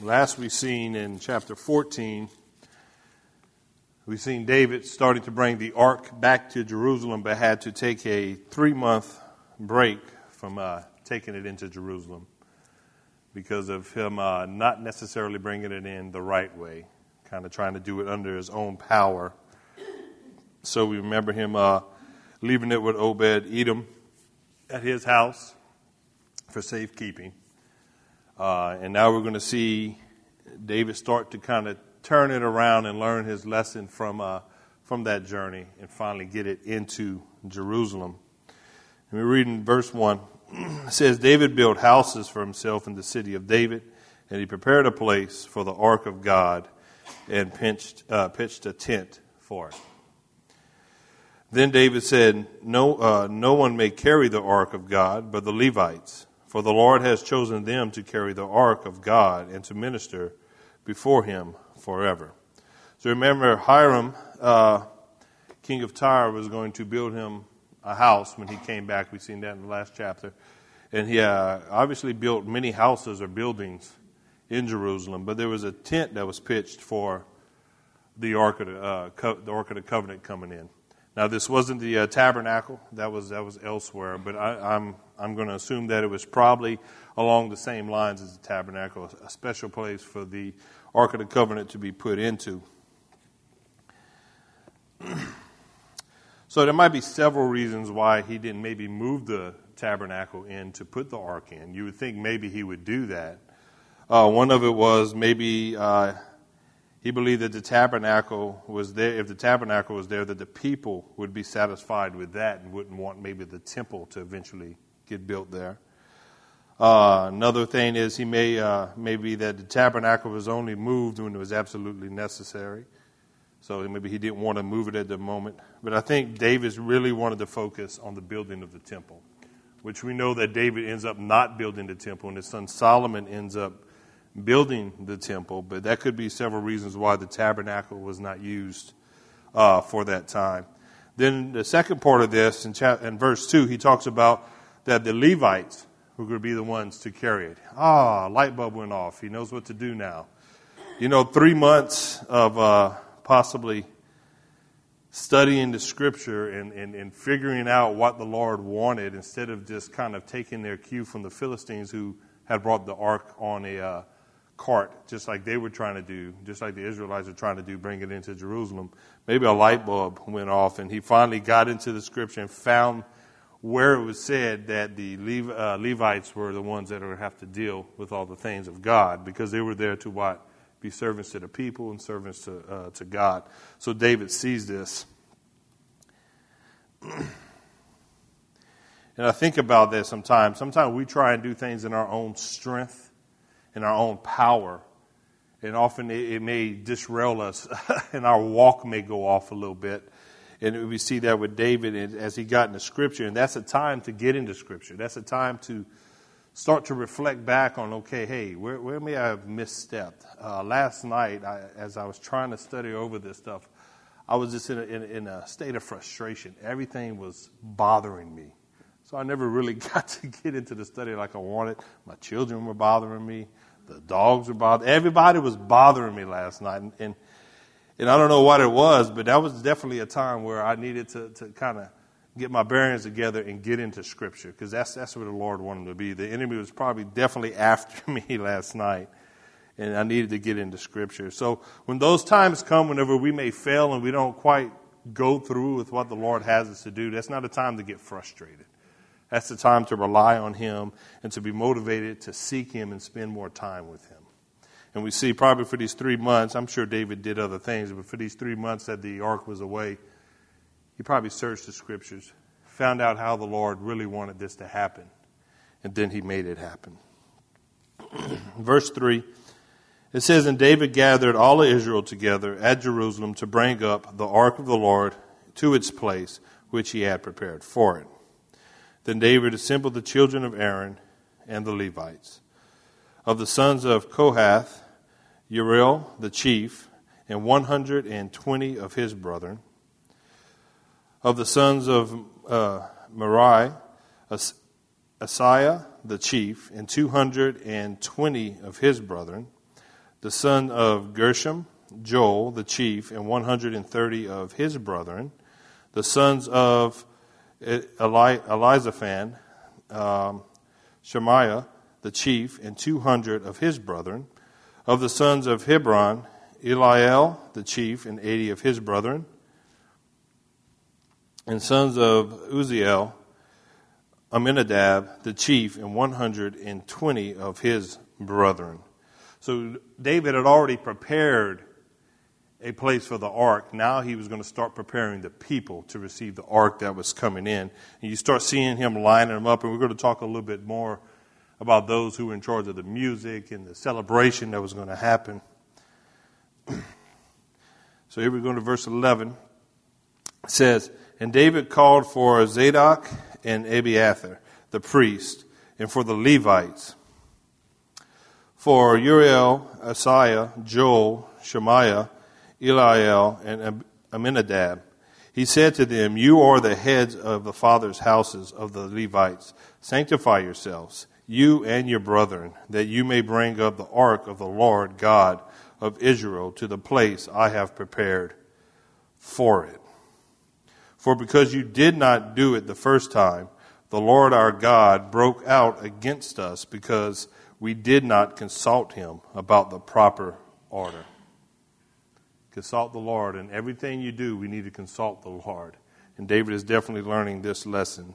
Last we've seen in chapter 14, we've seen David starting to bring the ark back to Jerusalem, but had to take a three month break from uh, taking it into Jerusalem because of him uh, not necessarily bringing it in the right way, kind of trying to do it under his own power. So we remember him uh, leaving it with Obed Edom at his house for safekeeping. Uh, and now we're going to see David start to kind of turn it around and learn his lesson from, uh, from that journey and finally get it into Jerusalem. And we read in verse 1 it says, David built houses for himself in the city of David, and he prepared a place for the ark of God and pitched, uh, pitched a tent for it. Then David said, no, uh, no one may carry the ark of God but the Levites for the Lord has chosen them to carry the ark of God and to minister before him forever. So remember, Hiram, uh, king of Tyre, was going to build him a house when he came back. We've seen that in the last chapter. And he uh, obviously built many houses or buildings in Jerusalem, but there was a tent that was pitched for the Ark of the, uh, Co- the, Ark of the Covenant coming in. Now, this wasn't the uh, tabernacle; that was that was elsewhere. But I, I'm I'm going to assume that it was probably along the same lines as the tabernacle, a special place for the Ark of the Covenant to be put into. so there might be several reasons why he didn't maybe move the tabernacle in to put the ark in. You would think maybe he would do that. Uh, one of it was maybe. Uh, he believed that the tabernacle was there. If the tabernacle was there, that the people would be satisfied with that and wouldn't want maybe the temple to eventually get built there. Uh, another thing is he may uh, maybe that the tabernacle was only moved when it was absolutely necessary. So maybe he didn't want to move it at the moment. But I think David really wanted to focus on the building of the temple, which we know that David ends up not building the temple, and his son Solomon ends up building the temple, but that could be several reasons why the tabernacle was not used uh, for that time. Then the second part of this, in, chapter, in verse 2, he talks about that the Levites were going to be the ones to carry it. Ah, light bulb went off. He knows what to do now. You know, three months of uh, possibly studying the scripture and, and, and figuring out what the Lord wanted instead of just kind of taking their cue from the Philistines who had brought the ark on a uh, cart, just like they were trying to do, just like the Israelites were trying to do, bring it into Jerusalem. Maybe a light bulb went off, and he finally got into the scripture and found where it was said that the Lev- uh, Levites were the ones that would have to deal with all the things of God, because they were there to what? Be servants to the people and servants to, uh, to God. So David sees this. and I think about that sometimes. Sometimes we try and do things in our own strength in our own power. And often it, it may disrail us, and our walk may go off a little bit. And we see that with David as he got into Scripture. And that's a time to get into Scripture. That's a time to start to reflect back on okay, hey, where, where may I have misstepped? Uh, last night, I, as I was trying to study over this stuff, I was just in a, in, in a state of frustration. Everything was bothering me. So I never really got to get into the study like I wanted. My children were bothering me. The dogs were bothering. Everybody was bothering me last night, and, and and I don't know what it was, but that was definitely a time where I needed to to kind of get my bearings together and get into Scripture because that's that's where the Lord wanted to be. The enemy was probably definitely after me last night, and I needed to get into Scripture. So when those times come, whenever we may fail and we don't quite go through with what the Lord has us to do, that's not a time to get frustrated. That's the time to rely on Him and to be motivated to seek Him and spend more time with Him. And we see probably for these three months, I'm sure David did other things, but for these three months that the ark was away, he probably searched the scriptures, found out how the Lord really wanted this to happen, and then he made it happen. Verse 3 it says, And David gathered all of Israel together at Jerusalem to bring up the ark of the Lord to its place, which he had prepared for it. Then David assembled the children of Aaron and the Levites. Of the sons of Kohath, Uriel the chief, and 120 of his brethren. Of the sons of uh, Merari, Asaiah the chief, and 220 of his brethren. the son of Gershom, Joel, the chief, and 130 of his brethren, the sons of Eli- Elizaphan, um, Shemaiah, the chief, and 200 of his brethren, of the sons of Hebron, Eliel, the chief, and 80 of his brethren, and sons of Uzziel, Aminadab, the chief, and 120 of his brethren. So David had already prepared a place for the ark. Now he was going to start preparing the people to receive the ark that was coming in. And you start seeing him lining them up, and we're going to talk a little bit more about those who were in charge of the music and the celebration that was going to happen. so here we go to verse 11. It says, And David called for Zadok and Abiathar, the priest, and for the Levites for Uriel, Asaiah, Joel, Shemaiah, Eliel, and Aminadab. He said to them, You are the heads of the fathers' houses of the Levites. Sanctify yourselves, you and your brethren, that you may bring up the ark of the Lord God of Israel to the place I have prepared for it. For because you did not do it the first time, the Lord our God broke out against us because we did not consult him about the proper order. Consult the Lord. In everything you do, we need to consult the Lord. And David is definitely learning this lesson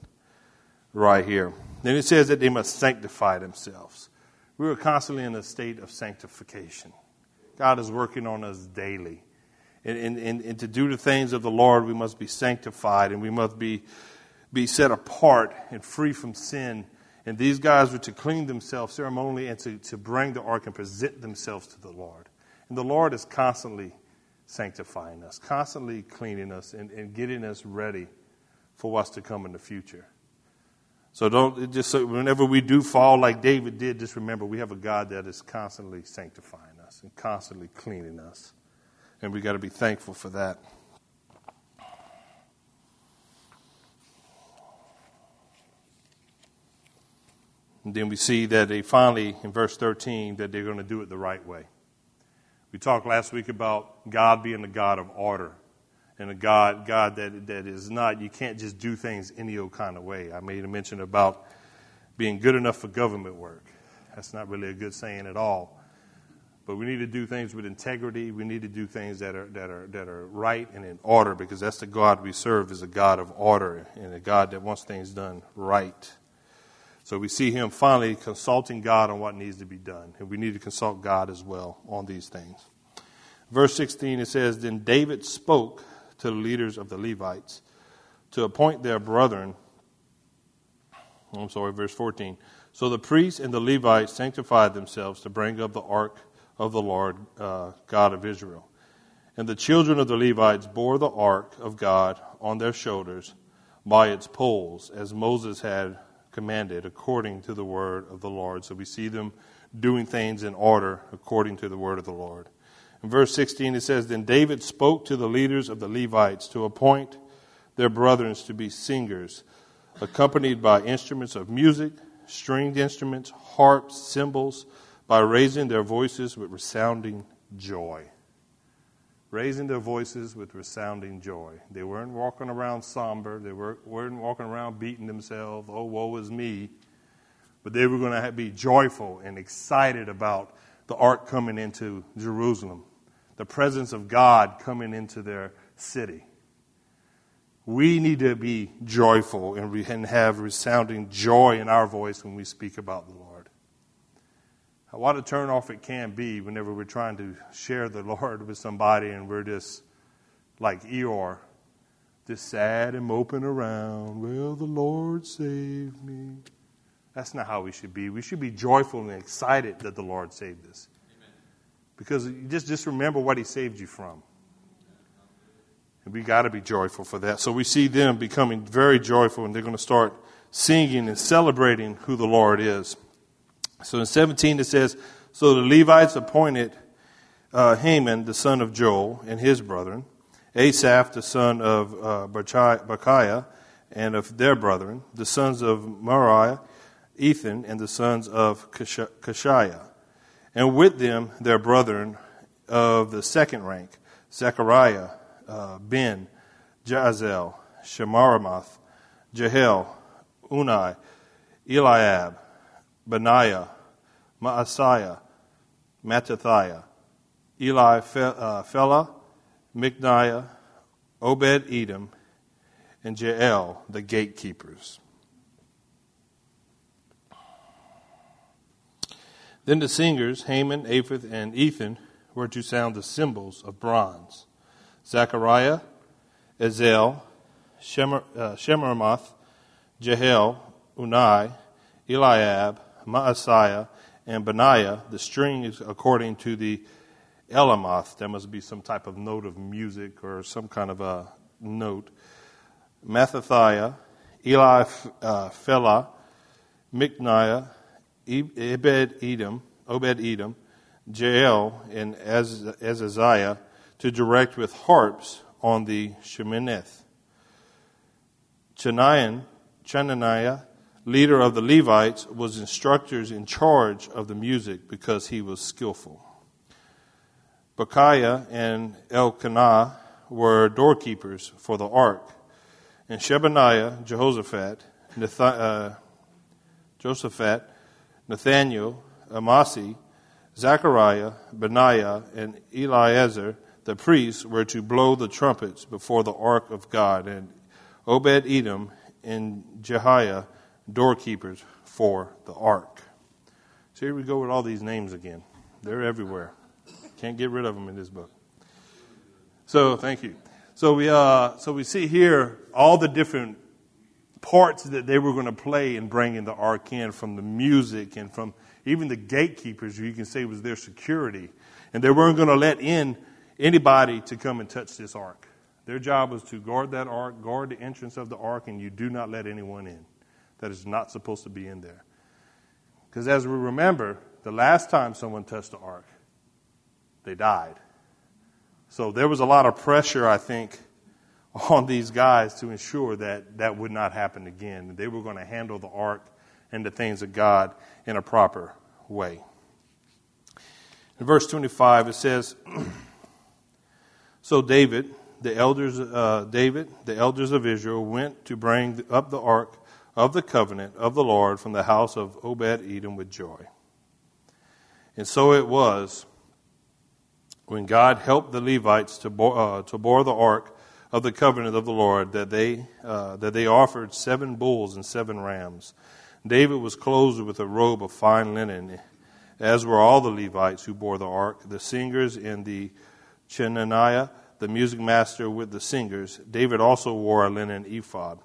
right here. Then it says that they must sanctify themselves. We are constantly in a state of sanctification. God is working on us daily. And, and, and, and, to do the things of the Lord, we must be sanctified and we must be, be set apart and free from sin and these guys were to clean themselves ceremonially and to, to bring the ark and present themselves to the Lord. And the Lord is constantly sanctifying us, constantly cleaning us, and, and getting us ready for what's to come in the future. So don't just so whenever we do fall like David did, just remember we have a God that is constantly sanctifying us and constantly cleaning us. And we got to be thankful for that. And then we see that they finally, in verse 13, that they're going to do it the right way. We talked last week about God being the God of order and a God, God that, that is not, you can't just do things any old kind of way. I made a mention about being good enough for government work. That's not really a good saying at all. But we need to do things with integrity. We need to do things that are, that are, that are right and in order because that's the God we serve is a God of order and a God that wants things done right. So we see him finally consulting God on what needs to be done. And we need to consult God as well on these things. Verse 16, it says Then David spoke to the leaders of the Levites to appoint their brethren. I'm sorry, verse 14. So the priests and the Levites sanctified themselves to bring up the ark of the Lord uh, God of Israel. And the children of the Levites bore the ark of God on their shoulders by its poles, as Moses had commanded according to the word of the Lord. So we see them doing things in order according to the word of the Lord. In verse 16, it says Then David spoke to the leaders of the Levites to appoint their brethren to be singers, accompanied by instruments of music, stringed instruments, harps, cymbals, by raising their voices with resounding joy raising their voices with resounding joy. They weren't walking around somber. They weren't walking around beating themselves, oh, woe is me. But they were going to be joyful and excited about the ark coming into Jerusalem, the presence of God coming into their city. We need to be joyful and have resounding joy in our voice when we speak about the Lord. What a turn off it can be whenever we're trying to share the Lord with somebody and we're just like Eeyore, just sad and moping around. Well, the Lord save me. That's not how we should be. We should be joyful and excited that the Lord saved us. Amen. Because just, just remember what He saved you from. And we got to be joyful for that. So we see them becoming very joyful and they're going to start singing and celebrating who the Lord is. So in 17 it says, So the Levites appointed uh, Haman, the son of Joel, and his brethren, Asaph, the son of uh, Bechiah, and of their brethren, the sons of Moriah, Ethan, and the sons of Kashiah, and with them their brethren of the second rank, Zechariah, uh, Ben, Jaaziel, Shemiramoth, Jehiel, Unai, Eliab, Benaiah, Maaseiah, Mattithiah, Eli uh, Phelah, Mikneiah, Obed Edom, and Jael, the gatekeepers. Then the singers, Haman, Aphith, and Ethan, were to sound the cymbals of bronze. Zechariah, Ezel, Shemer, uh, Shemiramoth, Jehiel, Unai, Eliab, Maaseiah, and Benaiah, the strings according to the Alamoth. There must be some type of note of music or some kind of a note. Mattithiah, Eli uh, Mikneiah, Ebed Edom, Obed Edom, Jael, and Azaziah to direct with harps on the Sheminith. Chaniah, Chananiah, leader of the Levites, was instructors in charge of the music because he was skillful. Bechiah and Elkanah were doorkeepers for the ark, and Shebaniah, Jehoshaphat, Nath- uh, Josaphat, Nathaniel, Amasi, Zechariah, Benaiah, and Eliezer, the priests, were to blow the trumpets before the ark of God, and Obed Edom and Jehiah, doorkeepers for the ark. So here we go with all these names again. They're everywhere. Can't get rid of them in this book. So thank you. So we uh, so we see here all the different parts that they were going to play in bringing the ark in, from the music and from even the gatekeepers, you can say was their security, and they weren't going to let in anybody to come and touch this ark. Their job was to guard that ark, guard the entrance of the ark, and you do not let anyone in that is not supposed to be in there. Because as we remember, the last time someone touched the ark, they died. So there was a lot of pressure, I think, on these guys to ensure that that would not happen again. They were going to handle the ark and the things of God in a proper way. In verse 25, it says, So David, the elders, uh, David, the elders of Israel, went to bring up the ark of the covenant of the Lord from the house of Obed Edom with joy. And so it was when God helped the Levites to bore, uh, to bore the ark of the covenant of the Lord that they, uh, that they offered seven bulls and seven rams. David was clothed with a robe of fine linen, as were all the Levites who bore the ark, the singers and the Chenaniah, the music master with the singers. David also wore a linen ephod.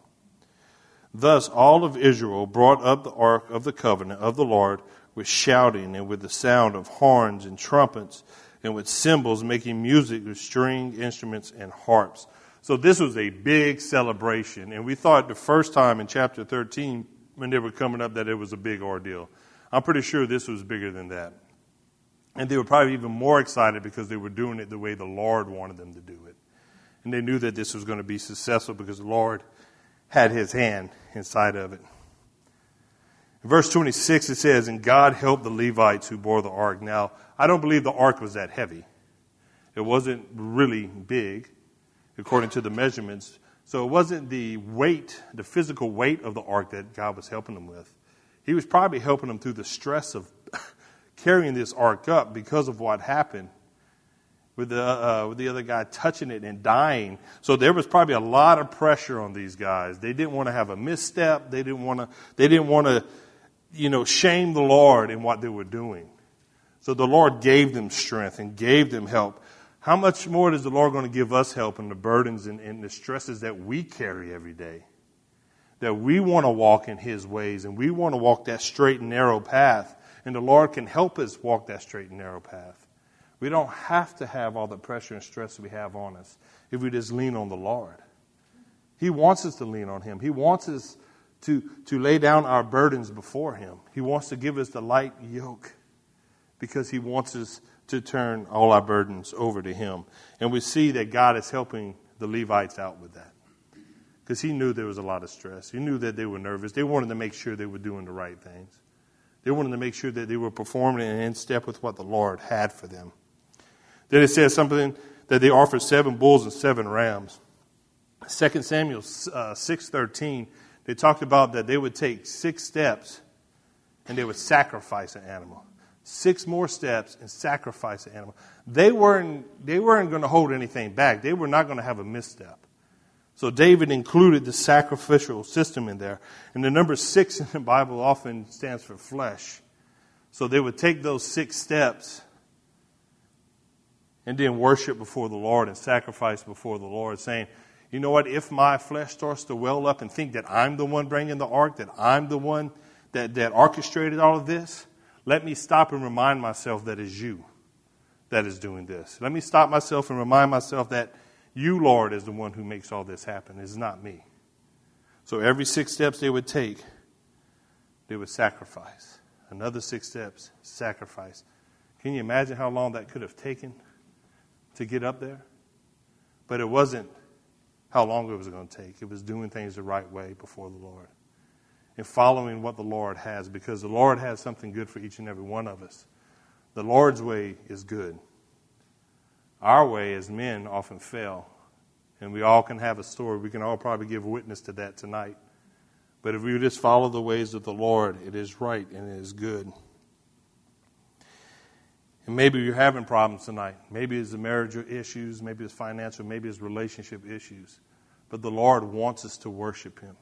Thus all of Israel brought up the ark of the covenant of the Lord with shouting and with the sound of horns and trumpets and with cymbals making music with string instruments and harps. So this was a big celebration. And we thought the first time in chapter 13 when they were coming up that it was a big ordeal. I'm pretty sure this was bigger than that. And they were probably even more excited because they were doing it the way the Lord wanted them to do it. And they knew that this was going to be successful because the Lord had his hand inside of it. In verse 26, it says, And God helped the Levites who bore the ark. Now, I don't believe the ark was that heavy. It wasn't really big, according to the measurements. So it wasn't the weight, the physical weight of the ark that God was helping them with. He was probably helping them through the stress of carrying this ark up because of what happened with the, uh, with the other guy touching it and dying. So there was probably a lot of pressure on these guys. They didn't want to have a misstep. They didn't want to, they didn't want to, you know, shame the Lord in what they were doing. So the Lord gave them strength and gave them help. How much more is the Lord going to give us help in the burdens and, and the stresses that we carry every day? That we want to walk in His ways and we want to walk that straight and narrow path. And the Lord can help us walk that straight and narrow path. We don't have to have all the pressure and stress we have on us if we just lean on the Lord. He wants us to lean on Him. He wants us to, to lay down our burdens before Him. He wants to give us the light yoke because He wants us to turn all our burdens over to Him. And we see that God is helping the Levites out with that because He knew there was a lot of stress. He knew that they were nervous. They wanted to make sure they were doing the right things. They wanted to make sure that they were performing and in step with what the Lord had for them. Then it says something that they offered seven bulls and seven rams. 2 Samuel uh, 6.13, they talked about that they would take six steps and they would sacrifice an animal. Six more steps and sacrifice an animal. They weren't, they weren't going to hold anything back. They were not going to have a misstep. So David included the sacrificial system in there. And the number six in the Bible often stands for flesh. So they would take those six steps and then worship before the Lord and sacrifice before the Lord, saying, you know what, if my flesh starts to well up and think that I'm the one bringing the ark, that I'm the one that, that orchestrated all of this, let me stop and remind myself that it's you that is doing this. Let me stop myself and remind myself that you, Lord, is the one who makes all this happen. It's not me. So every six steps they would take, they would sacrifice. Another six steps, sacrifice. Can you imagine how long that could have taken to get up there? But it wasn't how long it was going to take. It was doing things the right way before the Lord and following what the Lord has because the Lord has something good for each and every one of us. The Lord's way is good. Our way as men often fail. And we all can have a story. We can all probably give witness to that tonight. But if we just follow the ways of the Lord, it is right and it is good. And maybe you're having problems tonight. Maybe it's the marriage issues, maybe it's financial, maybe it's relationship issues. But the Lord wants us to worship Him,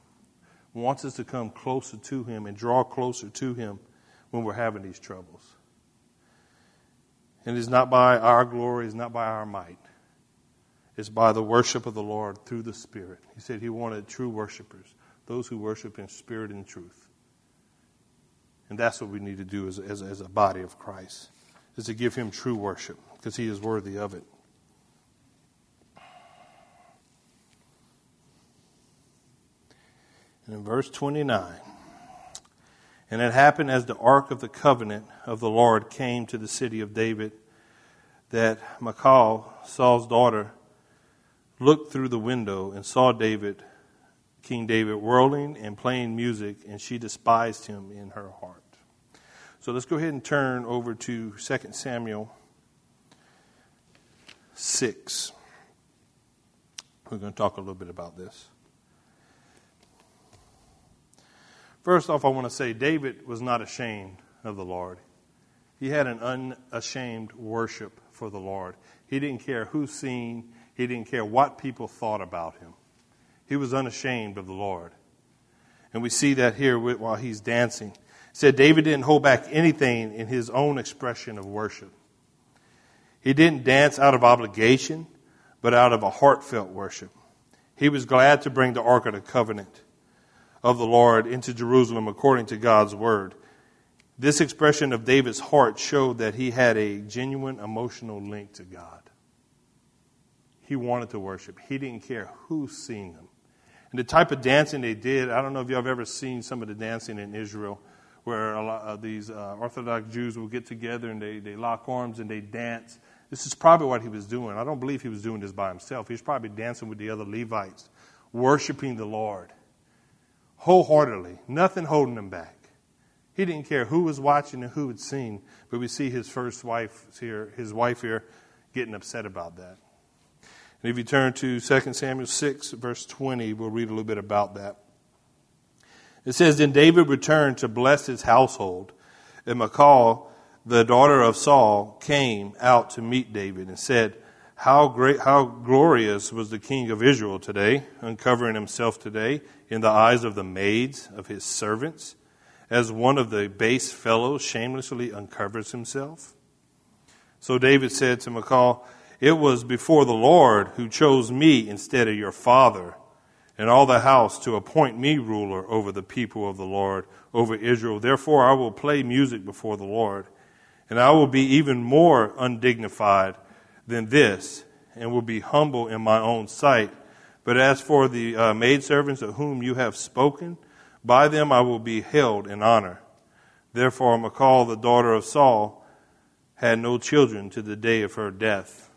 wants us to come closer to Him and draw closer to Him when we're having these troubles. And it's not by our glory, it's not by our might. It's by the worship of the Lord through the Spirit. He said he wanted true worshipers, those who worship in spirit and truth. And that's what we need to do as, as, as a body of Christ, is to give him true worship, because he is worthy of it. And in verse 29, and it happened as the ark of the covenant of the Lord came to the city of David that Michal, Saul's daughter, looked through the window and saw David, King David, whirling and playing music, and she despised him in her heart. So let's go ahead and turn over to 2 Samuel 6. We're going to talk a little bit about this. First off, I want to say David was not ashamed of the Lord. He had an unashamed worship for the Lord. He didn't care who seen, he didn't care what people thought about him. He was unashamed of the Lord. And we see that here while he's dancing. It said David didn't hold back anything in his own expression of worship. He didn't dance out of obligation, but out of a heartfelt worship. He was glad to bring the Ark of the Covenant of the Lord into Jerusalem according to God's word. This expression of David's heart showed that he had a genuine emotional link to God. He wanted to worship. He didn't care who's seeing him. And the type of dancing they did, I don't know if y'all have ever seen some of the dancing in Israel, where a lot of these uh, Orthodox Jews will get together and they, they lock arms and they dance. This is probably what he was doing. I don't believe he was doing this by himself. He was probably dancing with the other Levites, worshiping the Lord wholeheartedly, nothing holding him back. He didn't care who was watching and who had seen, but we see his first wife here, his wife here, getting upset about that. And if you turn to 2 Samuel 6, verse 20, we'll read a little bit about that. It says, Then David returned to bless his household, and Michal, the daughter of Saul, came out to meet David and said, how great, how glorious was the king of Israel today, uncovering himself today in the eyes of the maids of his servants, as one of the base fellows shamelessly uncovers himself? So David said to Michal, It was before the Lord who chose me instead of your father and all the house to appoint me ruler over the people of the Lord, over Israel. Therefore I will play music before the Lord, and I will be even more undignified than this, and will be humble in my own sight. But as for the uh, maidservants of whom you have spoken, by them I will be held in honor. Therefore, Michal, the daughter of Saul, had no children to the day of her death.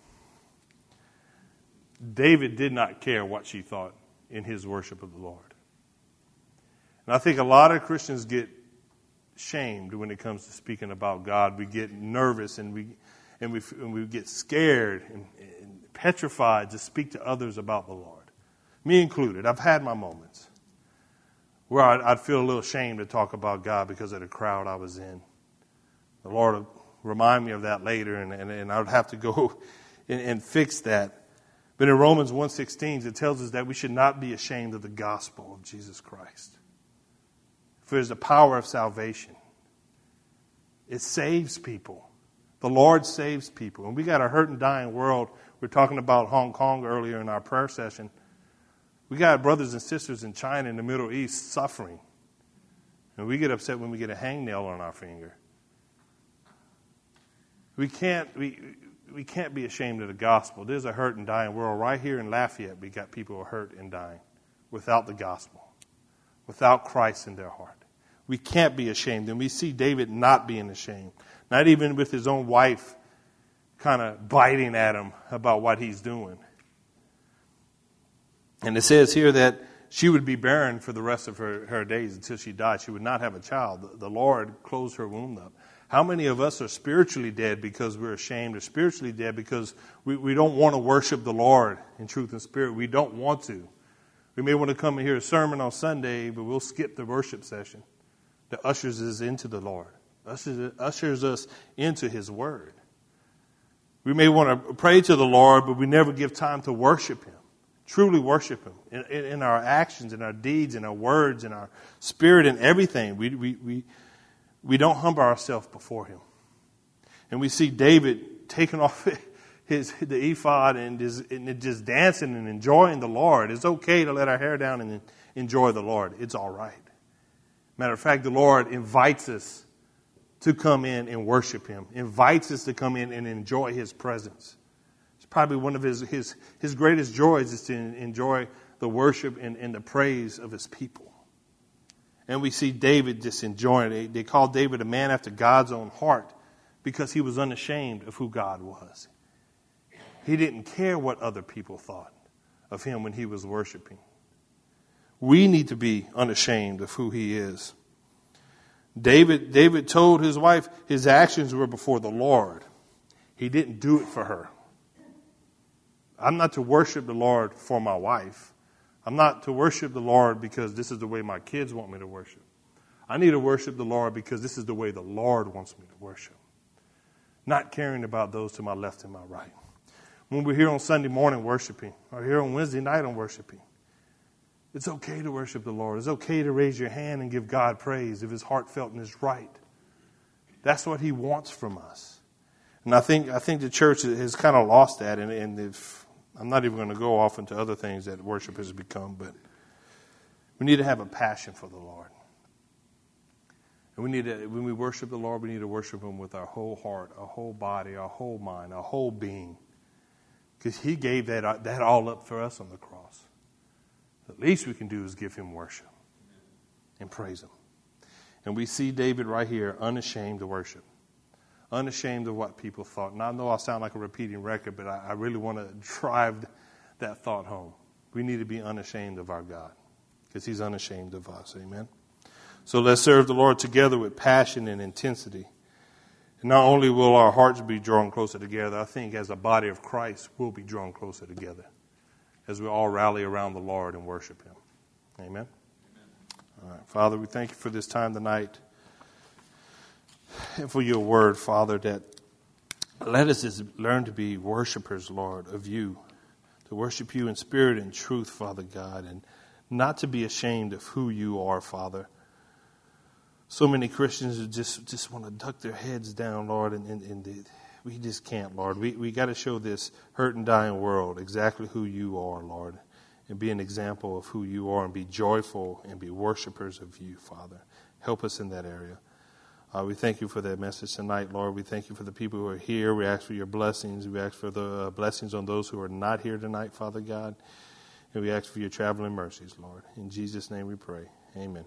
David did not care what she thought in his worship of the Lord. And I think a lot of Christians get shamed when it comes to speaking about God. We get nervous and we, and we, and we get scared and, and petrified to speak to others about the Lord. Me included. I've had my moments where I'd, I'd feel a little ashamed to talk about God because of the crowd I was in. The Lord would remind me of that later, and, and, and I would have to go and, and fix that. But in Romans 1.16, it tells us that we should not be ashamed of the gospel of Jesus Christ. For there's the power of salvation. It saves people. The Lord saves people. And we got a hurt and dying world. We are talking about Hong Kong earlier in our prayer session. We got brothers and sisters in China and the Middle East suffering. And we get upset when we get a hangnail on our finger. We can't, we, we can't be ashamed of the gospel. There's a hurt and dying world. Right here in Lafayette, we got people who are hurt and dying without the gospel, without Christ in their heart. We can't be ashamed. And we see David not being ashamed, not even with his own wife kind of biting at him about what he's doing. And it says here that she would be barren for the rest of her, her days until she died. She would not have a child. The, the Lord closed her womb up. How many of us are spiritually dead because we're ashamed, or spiritually dead because we, we don't want to worship the Lord in truth and spirit? We don't want to. We may want to come and hear a sermon on Sunday, but we'll skip the worship session that ushers us into the Lord, ushers, us into His Word. We may want to pray to the Lord, but we never give time to worship Him truly worship Him in, in, in, our actions, in our deeds, in our words, in our spirit, in everything. We, we, we, we don't humble ourselves before Him. And we see David taking off his, the ephod and just, and just dancing and enjoying the Lord. It's okay to let our hair down and enjoy the Lord. It's all right. Matter of fact, the Lord invites us to come in and worship Him, invites us to come in and enjoy His presence It's probably one of his, his, his greatest joys is to enjoy the worship and, and the praise of his people. And we see David just enjoying it. They call David a man after God's own heart because he was unashamed of who God was. He didn't care what other people thought of him when he was worshiping. We need to be unashamed of who he is. David, David told his wife his actions were before the Lord. He didn't do it for her. I'm not to worship the Lord for my wife. I'm not to worship the Lord because this is the way my kids want me to worship. I need to worship the Lord because this is the way the Lord wants me to worship. Not caring about those to my left and my right. When we're here on Sunday morning worshiping, or here on Wednesday night on worshiping, it's okay to worship the Lord. It's okay to raise your hand and give God praise if it's heartfelt and it's right. That's what He wants from us. And I think, I think the church has kind of lost that, and, and if I'm not even going to go off into other things that worship has become, but we need to have a passion for the Lord. And we need to, when we worship the Lord, we need to worship Him with our whole heart, our whole body, our whole mind, our whole being. Because He gave that, that all up for us on the cross. The least we can do is give Him worship and praise Him. And we see David right here, unashamed to worship unashamed of what people thought. And I know I sound like a repeating record, but I, I really want to drive that thought home. We need to be unashamed of our God because He's unashamed of us. Amen. So let's serve the Lord together with passion and intensity. And not only will our hearts be drawn closer together, I think as a body of Christ, we'll be drawn closer together as we all rally around the Lord and worship Him. Amen. Amen. Father, we thank you for this time tonight and for your word, Father, that let us learn to be worshipers, Lord, of you, to worship you in spirit and truth, Father God, and not to be ashamed of who you are, Father. So many Christians just, just want to duck their heads down, Lord, and, and, and we just can't, Lord. We, we got to show this hurt and dying world exactly who you are, Lord, and be an example of who you are and be joyful and be worshipers of you, Father. Help us in that area. Uh, we thank you for that message tonight, Lord. We thank you for the people who are here. We ask for your blessings. We ask for the uh, blessings on those who are not here tonight, Father God. And we ask for your traveling mercies, Lord. In Jesus' name we pray. Amen.